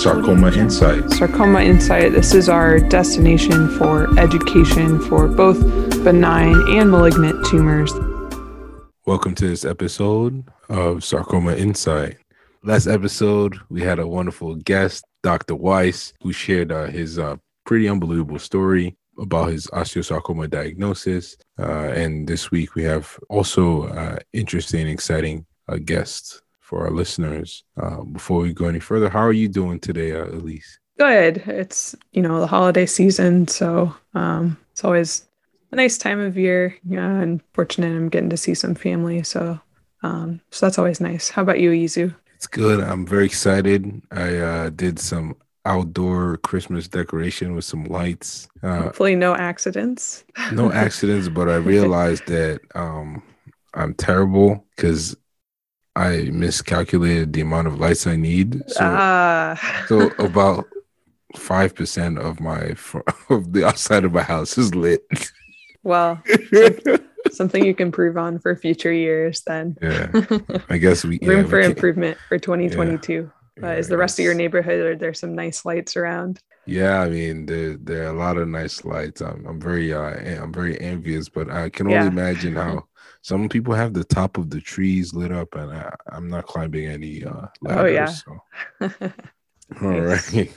Sarcoma Insight. Sarcoma Insight, this is our destination for education for both benign and malignant tumors. Welcome to this episode of Sarcoma Insight. Last episode, we had a wonderful guest, Dr. Weiss, who shared uh, his uh, pretty unbelievable story about his osteosarcoma diagnosis. Uh, and this week, we have also uh, interesting, exciting uh, guests for our listeners. Uh, before we go any further, how are you doing today, uh, Elise? Good. It's you know the holiday season, so um, it's always a nice time of year. Yeah, and fortunate I'm getting to see some family, so um, so that's always nice. How about you, Izu? It's good. I'm very excited. I uh, did some outdoor Christmas decoration with some lights. Uh, Hopefully, no accidents. no accidents, but I realized that um, I'm terrible because I miscalculated the amount of lights I need. So, uh. so about five percent of my of the outside of my house is lit. Well, something you can improve on for future years. Then, yeah, I guess we room yeah, for we improvement for 2022. Yeah, uh, is the rest of your neighborhood? Are there some nice lights around? Yeah, I mean there there are a lot of nice lights. I'm I'm very uh I'm very envious, but I can only yeah. imagine how some people have the top of the trees lit up, and I, am not climbing any uh, ladders. Oh yeah. So. All right.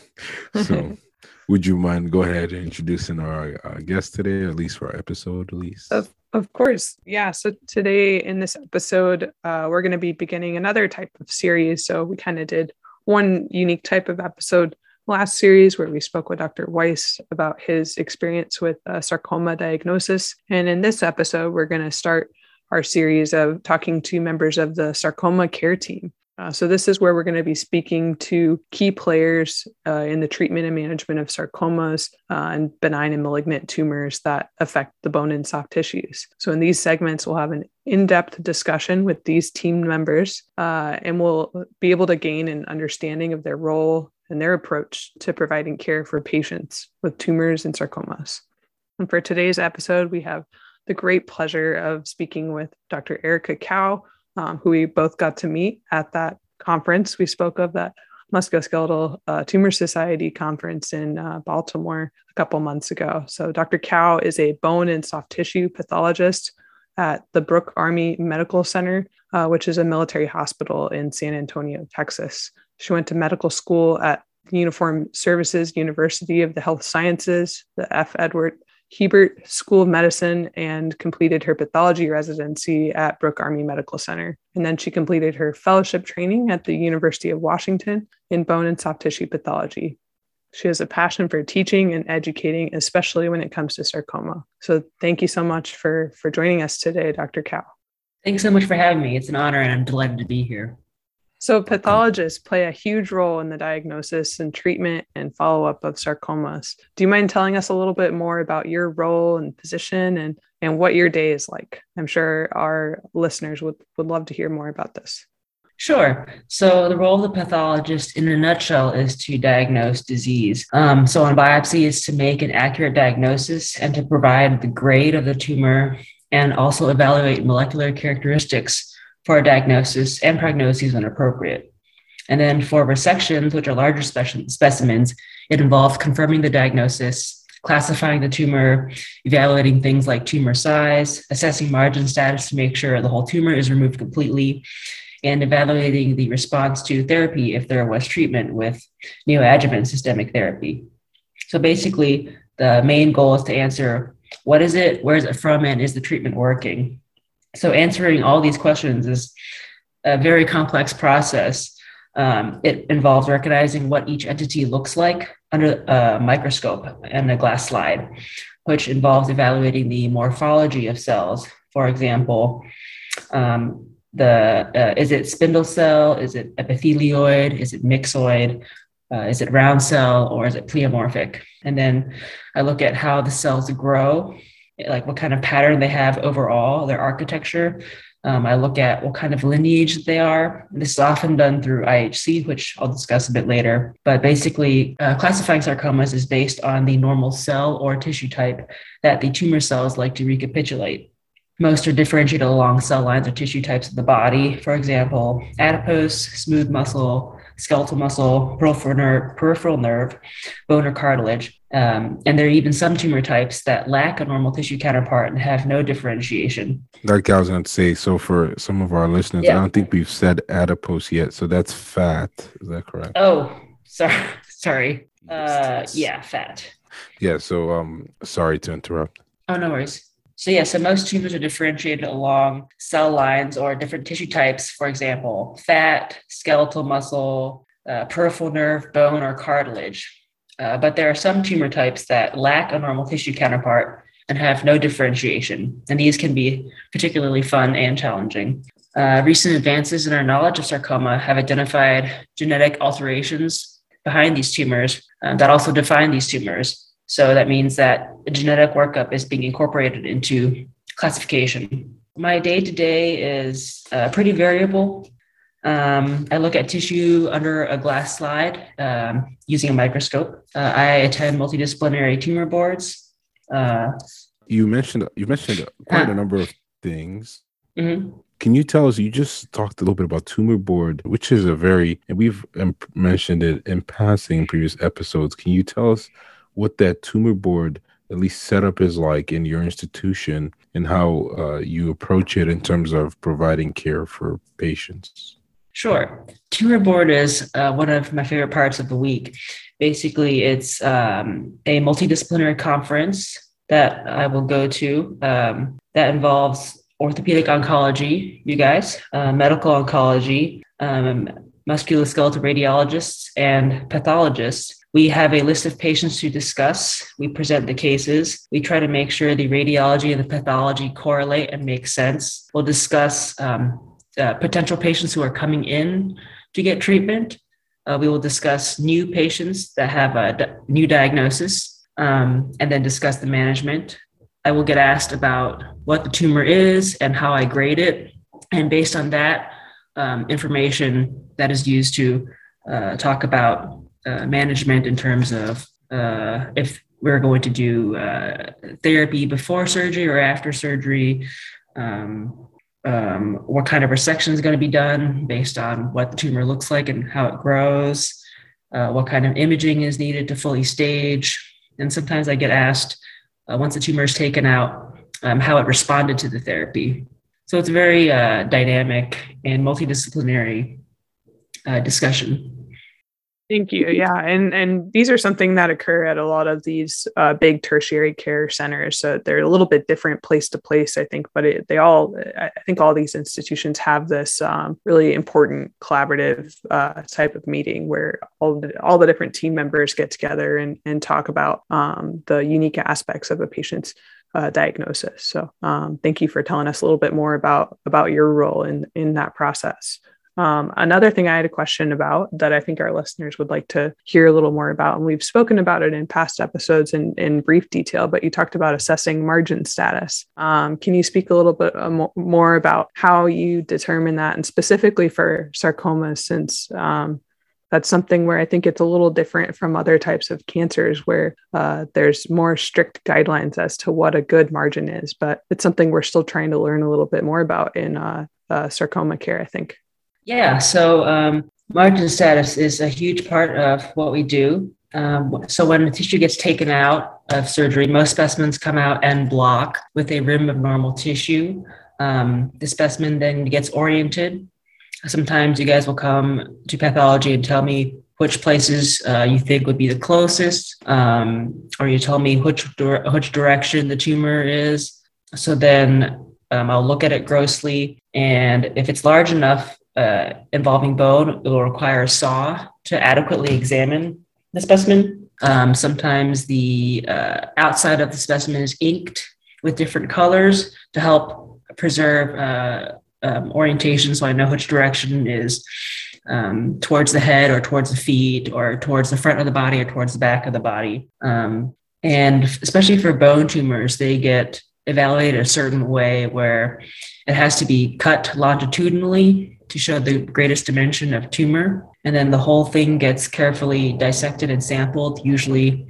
so, would you mind go ahead and introducing our uh, guest today, at least for our episode, Elise? Of, of course. Yeah. So today in this episode, uh, we're going to be beginning another type of series. So we kind of did one unique type of episode last series where we spoke with Dr. Weiss about his experience with uh, sarcoma diagnosis. And in this episode, we're going to start our series of talking to members of the sarcoma care team. Uh, so, this is where we're going to be speaking to key players uh, in the treatment and management of sarcomas uh, and benign and malignant tumors that affect the bone and soft tissues. So, in these segments, we'll have an in depth discussion with these team members uh, and we'll be able to gain an understanding of their role and their approach to providing care for patients with tumors and sarcomas. And for today's episode, we have the great pleasure of speaking with Dr. Erica Kao, um, who we both got to meet at that conference. We spoke of that Musculoskeletal uh, Tumor Society conference in uh, Baltimore a couple months ago. So, Dr. Kao is a bone and soft tissue pathologist at the Brooke Army Medical Center, uh, which is a military hospital in San Antonio, Texas. She went to medical school at Uniform Services University of the Health Sciences, the F. Edward Hebert School of Medicine and completed her pathology residency at Brooke Army Medical Center. And then she completed her fellowship training at the University of Washington in bone and soft tissue pathology. She has a passion for teaching and educating, especially when it comes to sarcoma. So thank you so much for, for joining us today, Dr. Kao. Thanks so much for having me. It's an honor and I'm delighted to be here. So, pathologists play a huge role in the diagnosis and treatment and follow up of sarcomas. Do you mind telling us a little bit more about your role and position and, and what your day is like? I'm sure our listeners would, would love to hear more about this. Sure. So the role of the pathologist, in a nutshell, is to diagnose disease. Um, so on biopsy is to make an accurate diagnosis and to provide the grade of the tumor and also evaluate molecular characteristics for a diagnosis and prognosis when appropriate. And then for resections, which are larger specimens, it involves confirming the diagnosis, classifying the tumor, evaluating things like tumor size, assessing margin status to make sure the whole tumor is removed completely, and evaluating the response to therapy if there was treatment with neoadjuvant systemic therapy. So basically, the main goal is to answer what is it, where is it from, and is the treatment working? So answering all these questions is a very complex process. Um, it involves recognizing what each entity looks like under a microscope and a glass slide, which involves evaluating the morphology of cells. For example, um, the uh, is it spindle cell? Is it epithelioid? Is it myxoid? Uh, is it round cell or is it pleomorphic? And then I look at how the cells grow like what kind of pattern they have overall, their architecture. Um, I look at what kind of lineage they are. This is often done through IHC, which I'll discuss a bit later. But basically, uh, classifying sarcomas is based on the normal cell or tissue type that the tumor cells like to recapitulate. Most are differentiated along cell lines or tissue types of the body. For example, adipose, smooth muscle, skeletal muscle, peripheral nerve, peripheral nerve bone, or cartilage. Um, and there are even some tumor types that lack a normal tissue counterpart and have no differentiation. Like I was going to say, so for some of our listeners, yeah. I don't think we've said adipose yet. So that's fat. Is that correct? Oh, sorry. Sorry. Uh, yeah, fat. Yeah. So, um, sorry to interrupt. Oh, no worries. So yeah, so most tumors are differentiated along cell lines or different tissue types. For example, fat, skeletal muscle, uh, peripheral nerve, bone, or cartilage. Uh, but there are some tumor types that lack a normal tissue counterpart and have no differentiation, and these can be particularly fun and challenging. Uh, recent advances in our knowledge of sarcoma have identified genetic alterations behind these tumors uh, that also define these tumors. So that means that a genetic workup is being incorporated into classification. My day to day is uh, pretty variable. Um, I look at tissue under a glass slide um, using a microscope. Uh, I attend multidisciplinary tumor boards. Uh, you mentioned you mentioned quite a number of things. Mm-hmm. Can you tell us? You just talked a little bit about tumor board, which is a very, and we've mentioned it in passing in previous episodes. Can you tell us what that tumor board at least setup is like in your institution and how uh, you approach it in terms of providing care for patients? Sure. Tumor board is uh, one of my favorite parts of the week. Basically, it's um, a multidisciplinary conference that I will go to um, that involves orthopedic oncology, you guys, uh, medical oncology, um, musculoskeletal radiologists, and pathologists. We have a list of patients to discuss. We present the cases. We try to make sure the radiology and the pathology correlate and make sense. We'll discuss um, uh, potential patients who are coming in to get treatment. Uh, we will discuss new patients that have a new diagnosis um, and then discuss the management. I will get asked about what the tumor is and how I grade it. And based on that um, information, that is used to uh, talk about uh, management in terms of uh, if we're going to do uh, therapy before surgery or after surgery, um, um, what kind of resection is going to be done based on what the tumor looks like and how it grows, uh, what kind of imaging is needed to fully stage. And sometimes I get asked, uh, once the tumor is taken out, um, how it responded to the therapy. So it's a very dynamic and multidisciplinary discussion. Thank you. Yeah, and and these are something that occur at a lot of these uh, big tertiary care centers. So they're a little bit different place to place, I think, but it, they all, I think, all these institutions have this um, really important collaborative uh, type of meeting where all the, all the different team members get together and and talk about um, the unique aspects of a patient's uh, diagnosis. So um, thank you for telling us a little bit more about about your role in in that process. Um, another thing I had a question about that I think our listeners would like to hear a little more about, and we've spoken about it in past episodes in, in brief detail, but you talked about assessing margin status. Um, can you speak a little bit uh, more about how you determine that, and specifically for sarcomas, since um, that's something where I think it's a little different from other types of cancers where uh, there's more strict guidelines as to what a good margin is. But it's something we're still trying to learn a little bit more about in uh, uh, sarcoma care, I think. Yeah, so um, margin status is a huge part of what we do. Um, so when the tissue gets taken out of surgery, most specimens come out en bloc with a rim of normal tissue. Um, the specimen then gets oriented. Sometimes you guys will come to pathology and tell me which places uh, you think would be the closest, um, or you tell me which which direction the tumor is. So then um, I'll look at it grossly, and if it's large enough, uh, involving bone, it will require a saw to adequately examine the specimen. Um, sometimes the uh, outside of the specimen is inked with different colors to help preserve uh, um, orientation so I know which direction is um, towards the head or towards the feet or towards the front of the body or towards the back of the body. Um, and especially for bone tumors, they get evaluated a certain way where it has to be cut longitudinally to show the greatest dimension of tumor. And then the whole thing gets carefully dissected and sampled. Usually,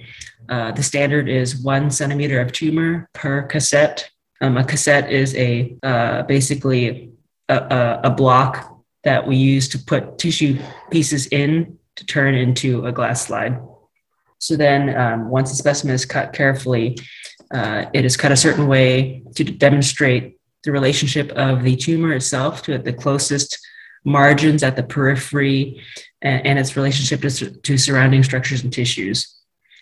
uh, the standard is one centimeter of tumor per cassette. Um, a cassette is a uh, basically a, a, a, block that we use to put tissue pieces in to turn into a glass slide. So then, um, once the specimen is cut carefully, uh, it is cut a certain way to demonstrate the relationship of the tumor itself to the closest margins at the periphery and, its relationship to, to, surrounding structures and tissues.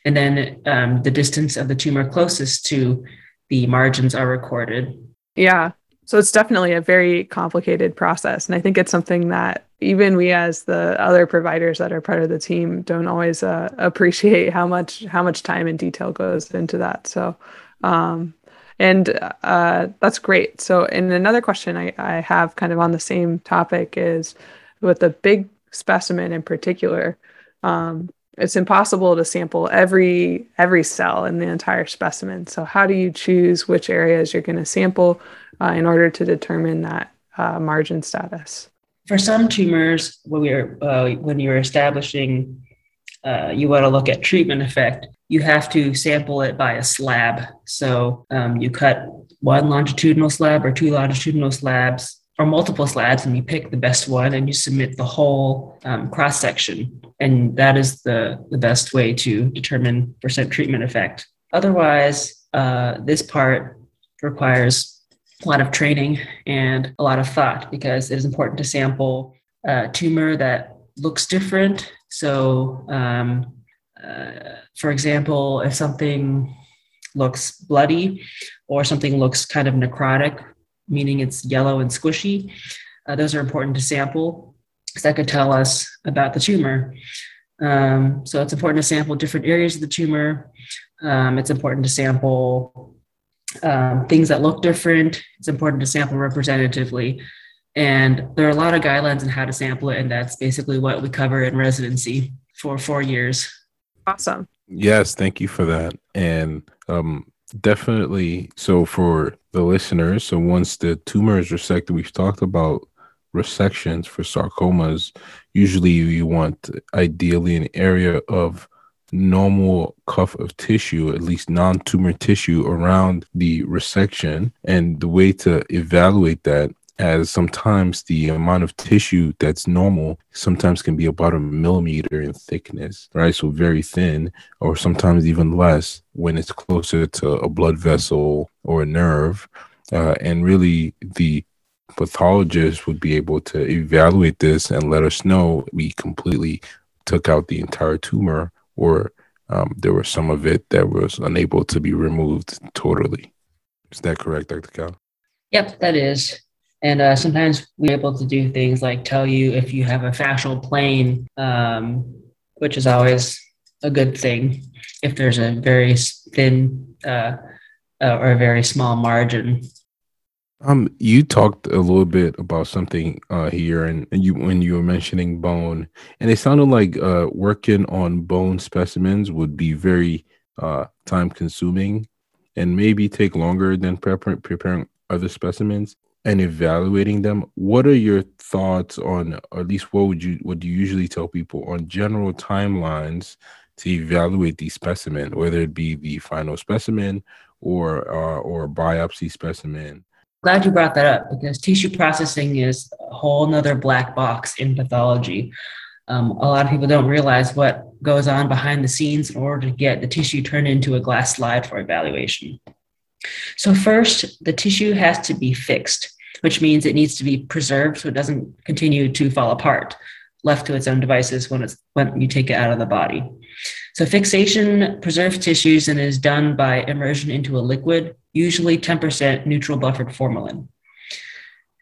And then um, the distance of the tumor closest to the margins are recorded. Yeah. So it's definitely a very complicated process. And I think it's something that even we as the other providers that are part of the team don't always uh, appreciate how much how much time and detail goes into that. So um, and uh, that's great. So, and another question I, I have kind of on the same topic is with the big specimen in particular, um, it's impossible to sample every every cell in the entire specimen. So, how do you choose which areas you're going to sample uh, in order to determine that uh, margin status? For some tumors, when we're uh, when you're establishing, uh, you want to look at treatment effect you have to sample it by a slab. So um, you cut one longitudinal slab or two longitudinal slabs or multiple slabs, and you pick the best one and you submit the whole um, cross section. And that is the, the best way to determine percent treatment effect. Otherwise, uh, this part requires a lot of training and a lot of thought because it is important to sample a tumor that looks different. So, um, uh, for example, if something looks bloody or something looks kind of necrotic, meaning it's yellow and squishy, uh, those are important to sample because that could tell us about the tumor. Um, so it's important to sample different areas of the tumor. Um, it's important to sample um, things that look different. It's important to sample representatively. And there are a lot of guidelines on how to sample it, and that's basically what we cover in residency for four years. Awesome. Yes, thank you for that. And um, definitely, so for the listeners, so once the tumor is resected, we've talked about resections for sarcomas. Usually, you want ideally an area of normal cuff of tissue, at least non tumor tissue around the resection. And the way to evaluate that as sometimes the amount of tissue that's normal sometimes can be about a millimeter in thickness, right? So very thin, or sometimes even less when it's closer to a blood vessel or a nerve. Uh, and really, the pathologist would be able to evaluate this and let us know we completely took out the entire tumor or um, there was some of it that was unable to be removed totally. Is that correct, Dr. Kao? Yep, that is. And uh, sometimes we're able to do things like tell you if you have a fascial plane, um, which is always a good thing if there's a very thin uh, uh, or a very small margin. Um, you talked a little bit about something uh, here, and, you when you were mentioning bone, and it sounded like uh, working on bone specimens would be very uh, time consuming, and maybe take longer than preparing other specimens and evaluating them what are your thoughts on or at least what would you what do you usually tell people on general timelines to evaluate the specimen whether it be the final specimen or uh, or biopsy specimen? Glad you brought that up because tissue processing is a whole nother black box in pathology. Um, a lot of people don't realize what goes on behind the scenes in order to get the tissue turned into a glass slide for evaluation so first, the tissue has to be fixed, which means it needs to be preserved so it doesn't continue to fall apart, left to its own devices when it's when you take it out of the body. So fixation preserves tissues and is done by immersion into a liquid, usually 10% neutral buffered formalin.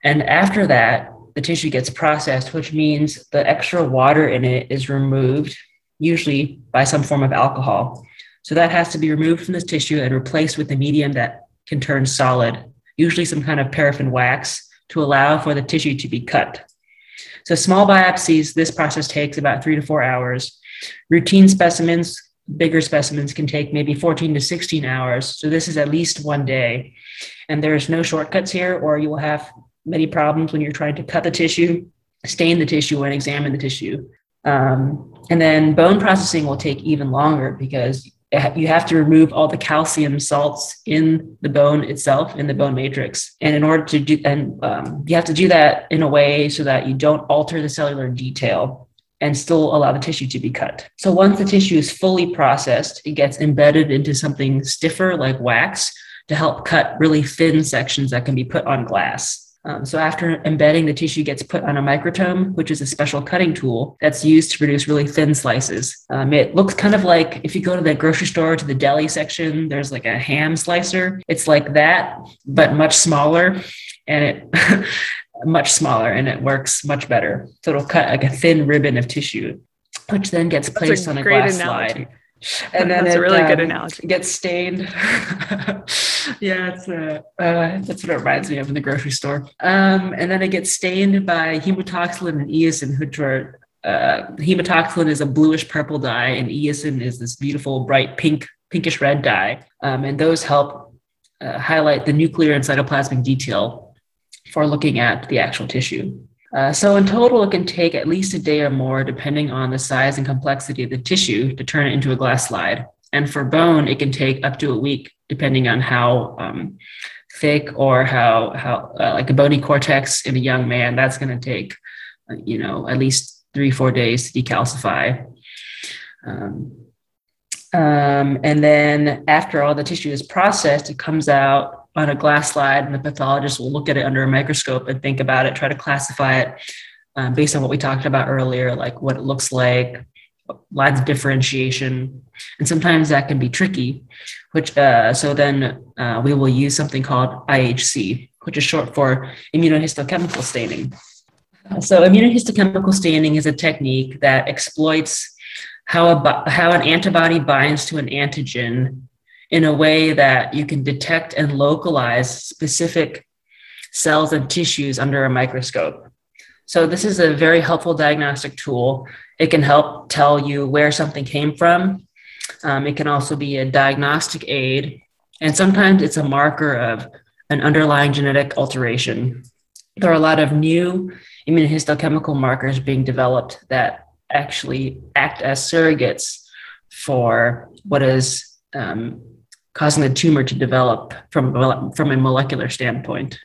And after that, the tissue gets processed, which means the extra water in it is removed, usually by some form of alcohol. So that has to be removed from the tissue and replaced with a medium that can turn solid, usually some kind of paraffin wax, to allow for the tissue to be cut. So small biopsies, this process takes about three to four hours. Routine specimens, bigger specimens can take maybe 14 to 16 hours. So this is at least one day. And there's no shortcuts here, or you will have many problems when you're trying to cut the tissue, stain the tissue, and examine the tissue. Um, and then bone processing will take even longer because you have to remove all the calcium salts in the bone itself in the bone matrix. And in order to do and um, you have to do that in a way so that you don't alter the cellular detail and still allow the tissue to be cut. So once the tissue is fully processed it gets embedded into something stiffer like wax to help cut really thin sections that can be put on glass um, so after embedding, the tissue gets put on a microtome, which is a special cutting tool that's used to produce really thin slices. Um, it looks kind of like if you go to the grocery store to the deli section, there's like a ham slicer. It's like that, but much smaller, and it much smaller, and it works much better. So it'll cut like a thin ribbon of tissue, which then gets placed on a glass analogy. slide and then that's it, a really um, good analogy. It gets stained. yeah, it's uh, uh, that's what it reminds me of in the grocery store. Um, and then it gets stained by hematoxylin and eosin, which are uh, is a bluish purple dye, and eosin is this beautiful bright pink, pinkish red dye. Um, and those help uh, highlight the nuclear and cytoplasmic detail for looking at the actual tissue. Uh, so in total, it can take at least a day or more, depending on the size and complexity of the tissue, to turn it into a glass slide. And for bone, it can take up to a week, depending on how um, thick or how how uh, like a bony cortex in a young man. That's going to take, uh, you know, at least three four days to decalcify. Um, um, and then after all the tissue is processed, it comes out on a glass slide, and the pathologist will look at it under a microscope and think about it, try to classify it um, based on what we talked about earlier, like what it looks like, lines of differentiation. And sometimes that can be tricky, which uh, so then uh, we will use something called IHC, which is short for immunohistochemical staining. So immunohistochemical staining is a technique that exploits how, a, how an antibody binds to an antigen in a way that you can detect and localize specific cells and tissues under a microscope. So, this is a very helpful diagnostic tool. It can help tell you where something came from. Um, it can also be a diagnostic aid. And sometimes it's a marker of an underlying genetic alteration. There are a lot of new immunohistochemical markers being developed that actually act as surrogates for what is um, causing the tumor to develop from from a molecular standpoint.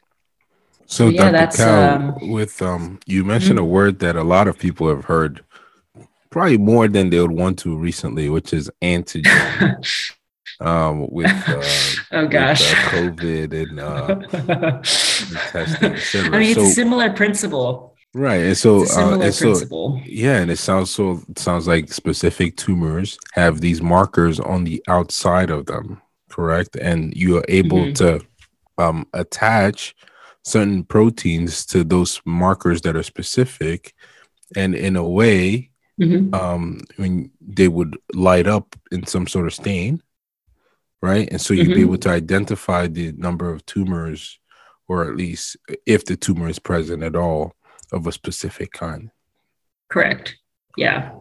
So, yeah, Dr. Kao, um, with um, you mentioned mm-hmm. a word that a lot of people have heard, probably more than they would want to recently, which is antigen. um, with uh, oh gosh, with, uh, COVID and uh, testing. I mean, it's so, a similar principle. Right, and so, uh, and so, yeah, and it sounds so. It sounds like specific tumors have these markers on the outside of them, correct? And you are able mm-hmm. to um, attach certain proteins to those markers that are specific, and in a way, mm-hmm. um, I mean, they would light up in some sort of stain, right? And so you'd mm-hmm. be able to identify the number of tumors, or at least if the tumor is present at all, of a specific kind. Correct. Yeah.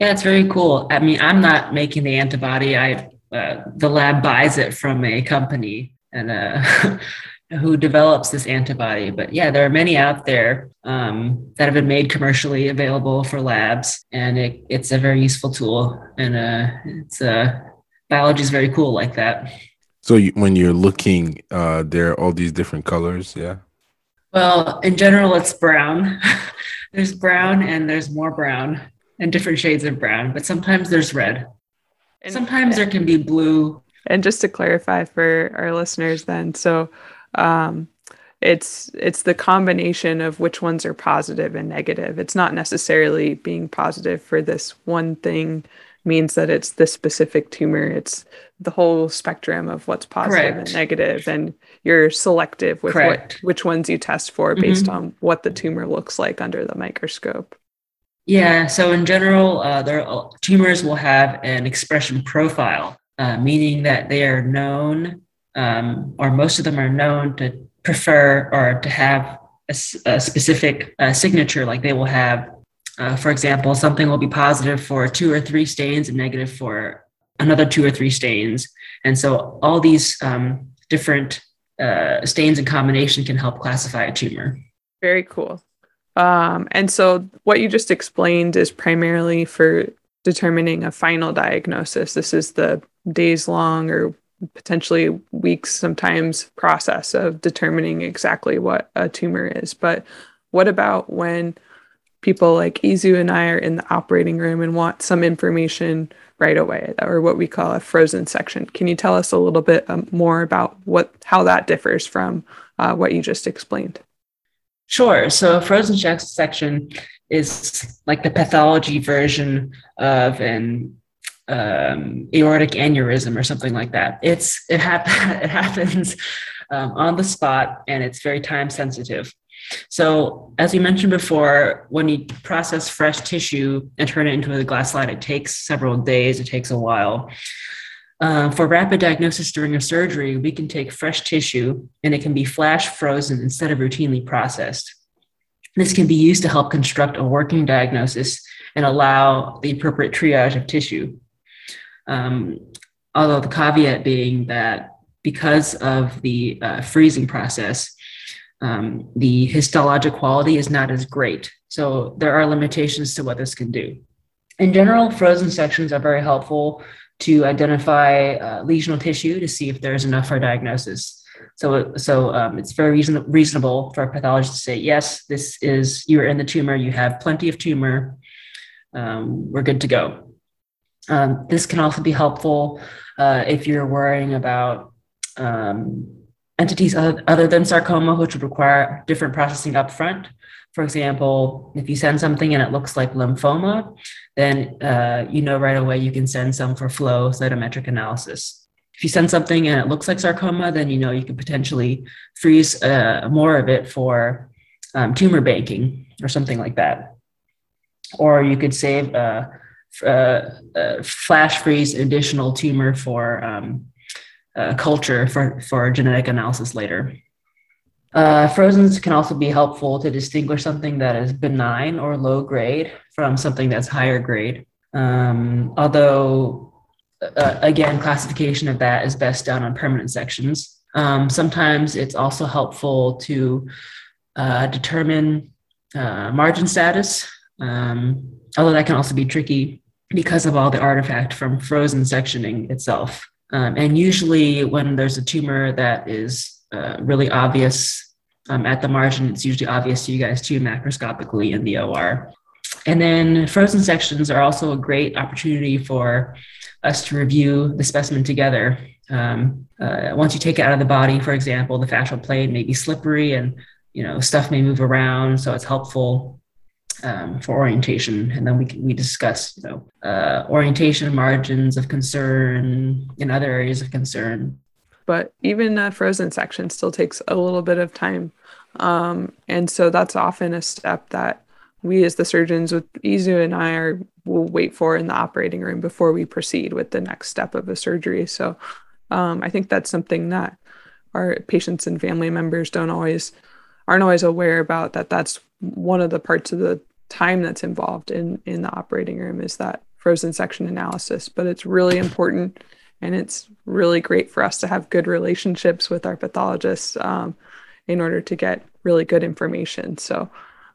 Yeah, it's very cool. I mean, I'm not making the antibody. I uh, the lab buys it from a company and uh, who develops this antibody. But yeah, there are many out there um, that have been made commercially available for labs, and it, it's a very useful tool. And uh, it's uh, biology is very cool like that. So you, when you're looking, uh, there are all these different colors, yeah. Well, in general, it's brown. there's brown, and there's more brown, and different shades of brown. But sometimes there's red. And, Sometimes there can be blue. And just to clarify for our listeners, then, so um, it's it's the combination of which ones are positive and negative. It's not necessarily being positive for this one thing means that it's this specific tumor. It's the whole spectrum of what's positive Correct. and negative, and you're selective with what, which ones you test for based mm-hmm. on what the tumor looks like under the microscope. Yeah, so in general, uh, their tumors will have an expression profile, uh, meaning that they are known, um, or most of them are known to prefer or to have a, a specific uh, signature. Like they will have, uh, for example, something will be positive for two or three stains and negative for another two or three stains. And so all these um, different uh, stains in combination can help classify a tumor. Very cool. Um, and so what you just explained is primarily for determining a final diagnosis. This is the days long or potentially weeks sometimes process of determining exactly what a tumor is. But what about when people like Izu and I are in the operating room and want some information right away, or what we call a frozen section? Can you tell us a little bit um, more about what how that differs from uh, what you just explained? Sure. So a frozen section is like the pathology version of an um, aortic aneurysm or something like that. It's it, hap- it happens um, on the spot and it's very time sensitive. So, as we mentioned before, when you process fresh tissue and turn it into a glass slide, it takes several days, it takes a while. Uh, for rapid diagnosis during a surgery, we can take fresh tissue and it can be flash frozen instead of routinely processed. This can be used to help construct a working diagnosis and allow the appropriate triage of tissue. Um, although the caveat being that because of the uh, freezing process, um, the histologic quality is not as great. So there are limitations to what this can do. In general, frozen sections are very helpful to identify uh, lesional tissue to see if there's enough for diagnosis. So, so um, it's very reason, reasonable for a pathologist to say, yes, this is, you're in the tumor, you have plenty of tumor, um, we're good to go. Um, this can also be helpful uh, if you're worrying about um, entities other, other than sarcoma, which would require different processing upfront. For example, if you send something and it looks like lymphoma, then uh, you know right away you can send some for flow cytometric analysis. If you send something and it looks like sarcoma, then you know you could potentially freeze uh, more of it for um, tumor banking or something like that. Or you could save uh, uh, uh flash freeze additional tumor for um, culture for, for genetic analysis later. Uh, can also be helpful to distinguish something that is benign or low grade from something that's higher grade. Um, although, uh, again, classification of that is best done on permanent sections. Um, sometimes it's also helpful to uh, determine uh, margin status, um, although that can also be tricky because of all the artifact from frozen sectioning itself. Um, and usually, when there's a tumor that is uh, really obvious um, at the margin, it's usually obvious to you guys too macroscopically in the OR. And then frozen sections are also a great opportunity for us to review the specimen together. Um, uh, once you take it out of the body, for example, the fascial plane may be slippery and you know stuff may move around, so it's helpful um, for orientation, and then we we discuss you know uh, orientation margins of concern and other areas of concern. But even a frozen section still takes a little bit of time, um, and so that's often a step that we as the surgeons with Izu and I are will wait for in the operating room before we proceed with the next step of a surgery. So um, I think that's something that our patients and family members don't always aren't always aware about that that's one of the parts of the time that's involved in in the operating room is that frozen section analysis but it's really important and it's really great for us to have good relationships with our pathologists um, in order to get really good information so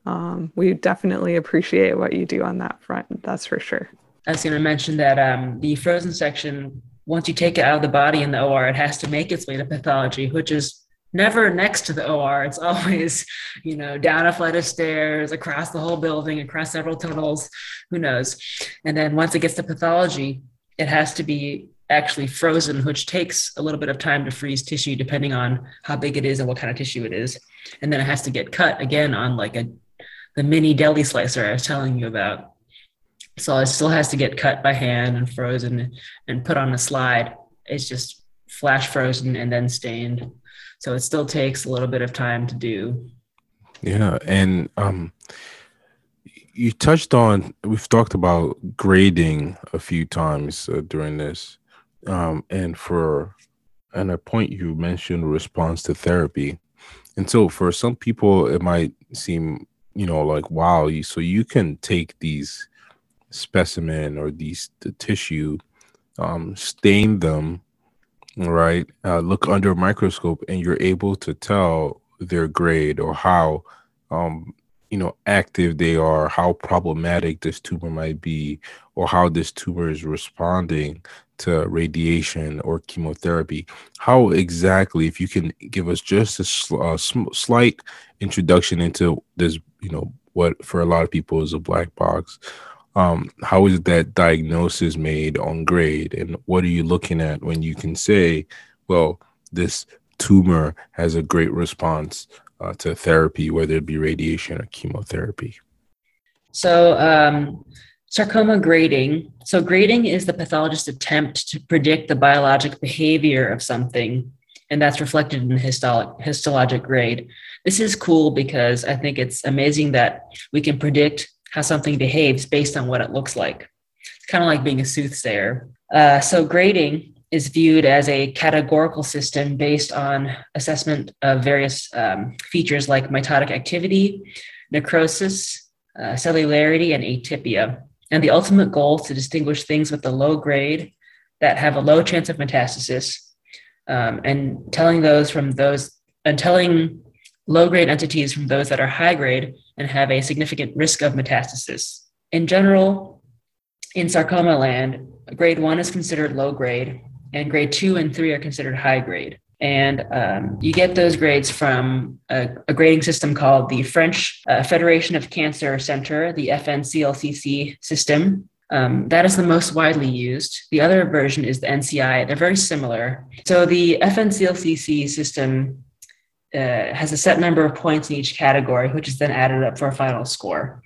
um, we definitely appreciate what you do on that front that's for sure i was going to mention that um, the frozen section once you take it out of the body in the or it has to make its way to pathology which is never next to the OR. It's always, you know, down a flight of stairs, across the whole building, across several tunnels, who knows. And then once it gets to pathology, it has to be actually frozen, which takes a little bit of time to freeze tissue depending on how big it is and what kind of tissue it is. And then it has to get cut again on like a the mini deli slicer I was telling you about. So it still has to get cut by hand and frozen and put on a slide. It's just flash frozen and then stained so it still takes a little bit of time to do yeah and um you touched on we've talked about grading a few times uh, during this um and for and a point you mentioned response to therapy. And so for some people it might seem you know like wow you, so you can take these specimen or these the tissue um stain them right? Uh, look under a microscope and you're able to tell their grade or how um, you know active they are how problematic this tumor might be or how this tumor is responding to radiation or chemotherapy how exactly if you can give us just a sl- uh, sm- slight introduction into this you know what for a lot of people is a black box um, how is that diagnosis made on grade and what are you looking at when you can say well this tumor has a great response uh, to therapy, whether it be radiation or chemotherapy? So, um, sarcoma grading. So, grading is the pathologist's attempt to predict the biologic behavior of something, and that's reflected in the histolo- histologic grade. This is cool because I think it's amazing that we can predict how something behaves based on what it looks like. It's kind of like being a soothsayer. Uh, so, grading is viewed as a categorical system based on assessment of various um, features like mitotic activity, necrosis, uh, cellularity, and atypia. And the ultimate goal is to distinguish things with a low grade that have a low chance of metastasis um, and telling those from those and telling low grade entities from those that are high grade and have a significant risk of metastasis. In general, in sarcoma land, grade one is considered low grade and grade two and three are considered high grade. And um, you get those grades from a, a grading system called the French uh, Federation of Cancer Center, the FNCLCC system. Um, that is the most widely used. The other version is the NCI. They're very similar. So the FNCLCC system uh, has a set number of points in each category, which is then added up for a final score.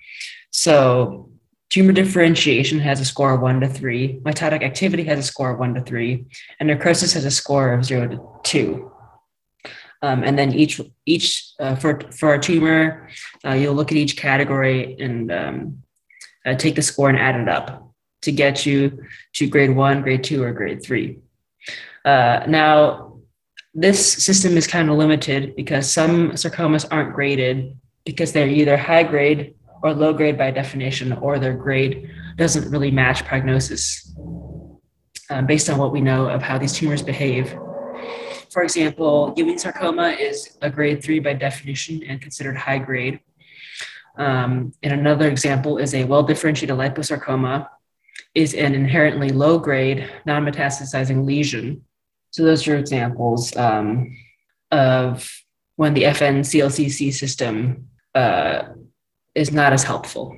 So Tumor differentiation has a score of one to three. Mitotic activity has a score of one to three, and necrosis has a score of zero to two. Um, and then each each uh, for for a tumor, uh, you'll look at each category and um, uh, take the score and add it up to get you to grade one, grade two, or grade three. Uh, now, this system is kind of limited because some sarcomas aren't graded because they're either high grade or low grade by definition, or their grade doesn't really match prognosis um, based on what we know of how these tumors behave. For example, Ewing sarcoma is a grade three by definition and considered high grade. Um, and another example is a well differentiated liposarcoma is an inherently low grade non metastasizing lesion. So those are examples um, of when the FN-CLCC system uh, is not as helpful.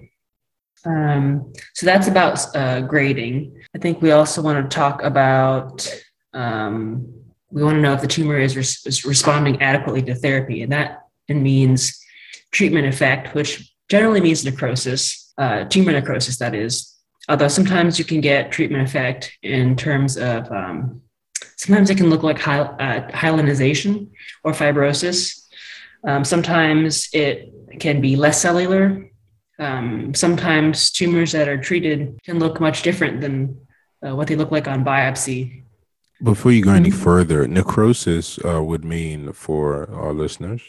Um, so that's about uh, grading. I think we also want to talk about um, we want to know if the tumor is, res- is, responding adequately to therapy, and that and means treatment effect, which generally means necrosis, uh, tumor necrosis, that is. Although sometimes you can get treatment effect in terms of um, sometimes it can look like hy- uh, hyalinization or fibrosis. Um, sometimes it can be less cellular. Um, sometimes tumors that are treated can look much different than uh, what they look like on biopsy. Before you go any further, necrosis uh, would mean for our listeners?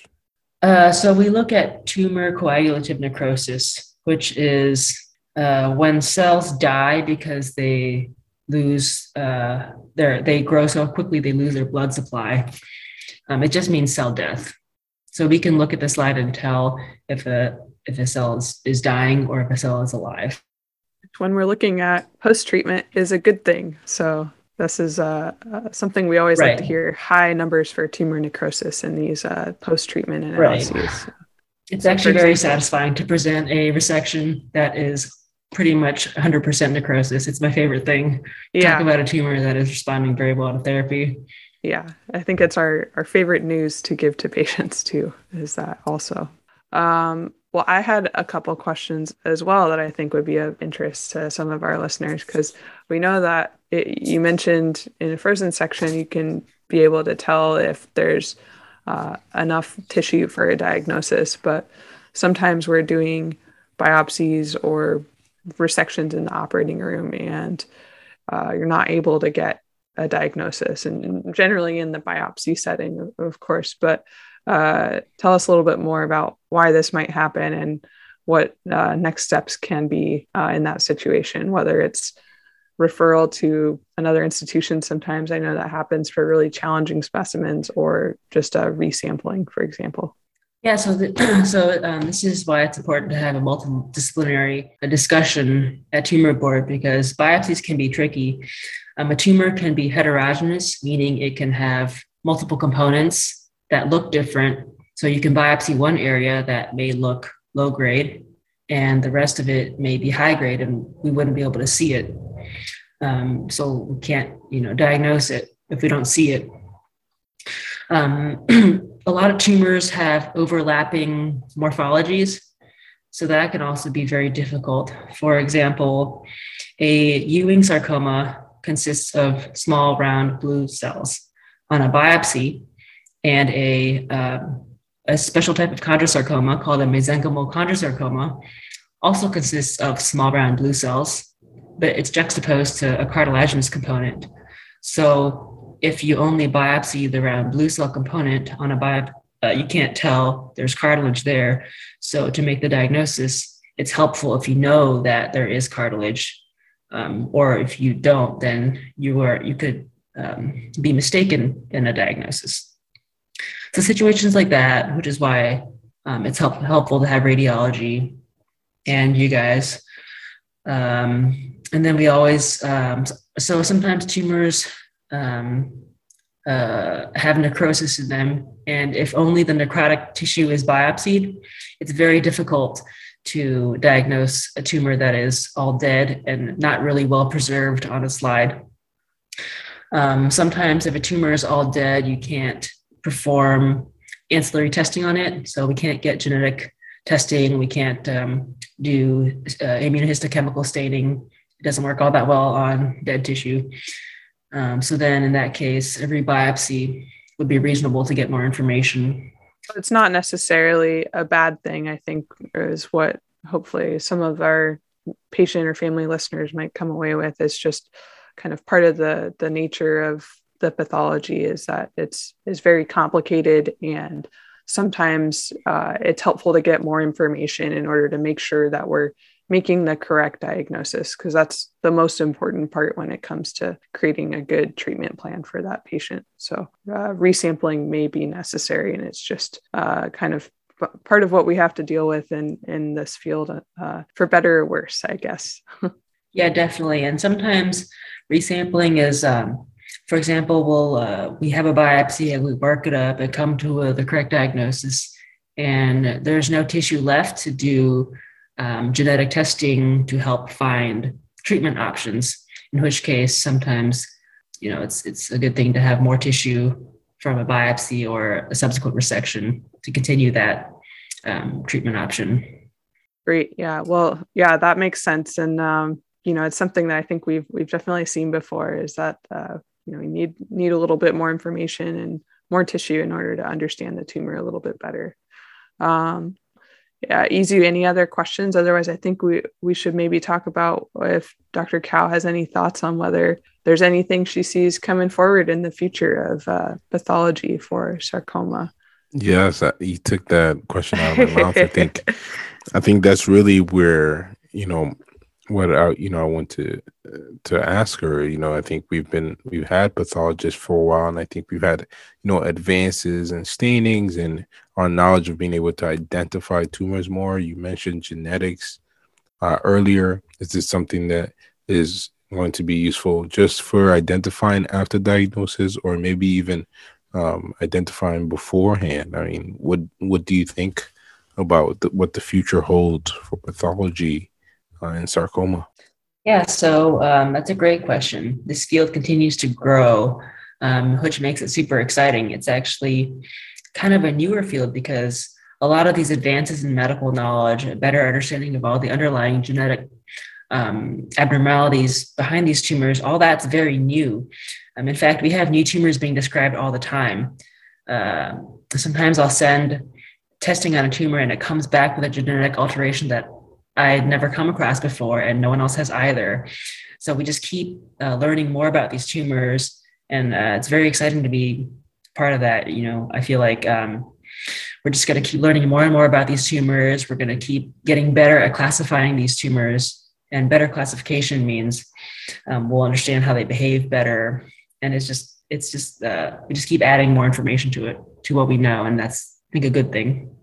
Uh, so we look at tumor coagulative necrosis, which is uh, when cells die because they lose uh, their they grow so quickly they lose their blood supply. Um, it just means cell death. So we can look at the slide and tell if a if a cell is, is dying or if a cell is alive. When we're looking at post treatment is a good thing. So this is uh, uh, something we always right. like to hear high numbers for tumor necrosis in these uh, post treatment analyses. Right. It's so actually very satisfying to present a resection that is pretty much 100% necrosis. It's my favorite thing. Yeah. Talk about a tumor that is responding very well to therapy yeah i think it's our our favorite news to give to patients too is that also. Um, well i had a couple questions as well that i think would be of interest to some of our listeners because we know that it, you mentioned in the frozen section you can be able to tell if there's uh, enough tissue for a diagnosis but sometimes we're doing biopsies or resections in the operating room and uh, you're not able to get a diagnosis and generally in the biopsy setting, of course. But uh, tell us a little bit more about why this might happen and what uh, next steps can be uh, in that situation, whether it's referral to another institution. Sometimes I know that happens for really challenging specimens or just a resampling, for example. Yeah, so the, so um, this is why it's important to have a multidisciplinary discussion at tumor board because biopsies can be tricky. Um, a tumor can be heterogeneous, meaning it can have multiple components that look different. So you can biopsy one area that may look low grade, and the rest of it may be high grade, and we wouldn't be able to see it. Um, so we can't, you know, diagnose it if we don't see it. Um, a lot of tumors have overlapping morphologies, so that can also be very difficult. For example, a Ewing sarcoma consists of small round blue cells on a biopsy, and a, um, a special type of chondrosarcoma called a mesenchymal chondrosarcoma also consists of small round blue cells, but it's juxtaposed to a cartilaginous component. So if you only biopsy the round blue cell component on a biopsy, uh, you can't tell there's cartilage there. So to make the diagnosis, it's helpful if you know that there is cartilage, um, or if you don't, then you are you could um, be mistaken in a diagnosis. So situations like that, which is why um, it's help, helpful to have radiology and you guys. Um, and then we always um, so sometimes tumors um, uh, have necrosis in them. And if only the necrotic tissue is biopsied, it's very difficult to diagnose a tumor that is all dead and not really well preserved on a slide. Um, sometimes, if a tumor is all dead, you can't perform ancillary testing on it. So, we can't get genetic testing, we can't um, do uh, immunohistochemical staining. It doesn't work all that well on dead tissue. Um, so then in that case, every biopsy would be reasonable to get more information. It's not necessarily a bad thing, I think, is what hopefully some of our patient or family listeners might come away with is just kind of part of the the nature of the pathology is that it's is very complicated and sometimes uh, it's helpful to get more information in order to make sure that we're making the correct diagnosis because that's the most important part when it comes to creating a good treatment plan for that patient. So, uh, resampling may be necessary, and it's just uh, kind of part of what we have to deal with in in this field, uh, for better or worse, I guess. yeah, definitely. And sometimes resampling is. Um, for example, we'll uh, we have a biopsy and we work it up and come to uh, the correct diagnosis, and there's no tissue left to do um, genetic testing to help find treatment options. In which case, sometimes you know it's it's a good thing to have more tissue from a biopsy or a subsequent resection to continue that um, treatment option. Great. Yeah. Well, yeah, that makes sense. And um, you know, it's something that I think we've we've definitely seen before is that uh, you know we need need a little bit more information and more tissue in order to understand the tumor a little bit better. Um, yeah, easy. Any other questions? Otherwise, I think we we should maybe talk about if Dr. Kao has any thoughts on whether there's anything she sees coming forward in the future of uh, pathology for sarcoma. Yes, I, you took that question out of my mouth. I think, I think that's really where you know what I you know I want to to ask her. You know, I think we've been we've had pathologists for a while, and I think we've had you know advances and stainings and our knowledge of being able to identify tumors more. You mentioned genetics uh, earlier. Is this something that is going to be useful just for identifying after diagnosis, or maybe even um, identifying beforehand? I mean, what what do you think about the, what the future holds for pathology? Uh, in sarcoma? Yeah, so um, that's a great question. This field continues to grow, um, which makes it super exciting. It's actually kind of a newer field because a lot of these advances in medical knowledge, a better understanding of all the underlying genetic um, abnormalities behind these tumors, all that's very new. Um, in fact, we have new tumors being described all the time. Uh, sometimes I'll send testing on a tumor and it comes back with a genetic alteration that I'd never come across before, and no one else has either. So we just keep uh, learning more about these tumors, and uh, it's very exciting to be part of that. You know, I feel like um, we're just going to keep learning more and more about these tumors. We're going to keep getting better at classifying these tumors, and better classification means um, we'll understand how they behave better. And it's just, it's just, uh, we just keep adding more information to it, to what we know, and that's I think a good thing.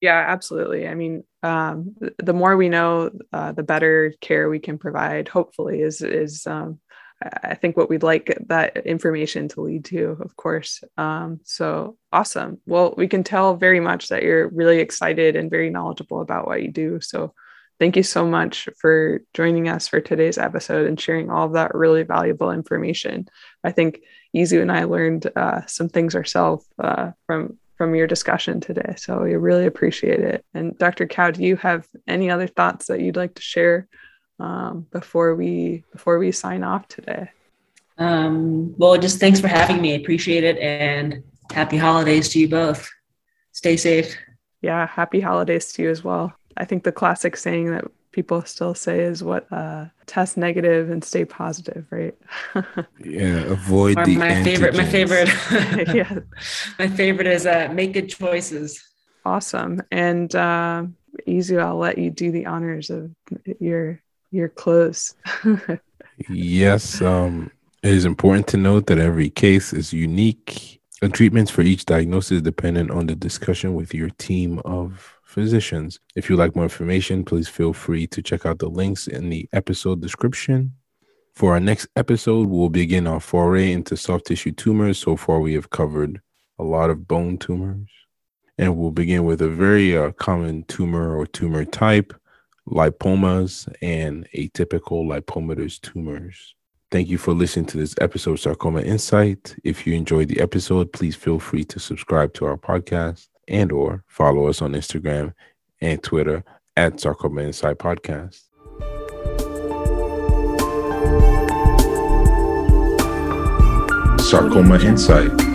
Yeah, absolutely. I mean, um, the more we know, uh, the better care we can provide. Hopefully, is is um, I think what we'd like that information to lead to, of course. Um, so awesome. Well, we can tell very much that you're really excited and very knowledgeable about what you do. So thank you so much for joining us for today's episode and sharing all of that really valuable information. I think Izu and I learned uh, some things ourselves uh, from from your discussion today. So we really appreciate it. And Dr. Kao, do you have any other thoughts that you'd like to share um, before we before we sign off today? Um, well, just thanks for having me. Appreciate it, and happy holidays to you both. Stay safe. Yeah, happy holidays to you as well. I think the classic saying that people still say is what uh, test negative and stay positive, right? yeah, avoid or the my antigens. favorite. My favorite. yeah, my favorite is uh, make good choices. Awesome, and uh, easy. I'll let you do the honors of your your close. yes, um, it is important to note that every case is unique, and treatments for each diagnosis dependent on the discussion with your team of physicians. If you'd like more information, please feel free to check out the links in the episode description. For our next episode, we'll begin our foray into soft tissue tumors. So far, we have covered a lot of bone tumors. And we'll begin with a very uh, common tumor or tumor type, lipomas, and atypical lipomatous tumors. Thank you for listening to this episode of Sarcoma Insight. If you enjoyed the episode, please feel free to subscribe to our podcast and or follow us on Instagram and Twitter at Sarcoma Insight Podcast. Sarcoma Insight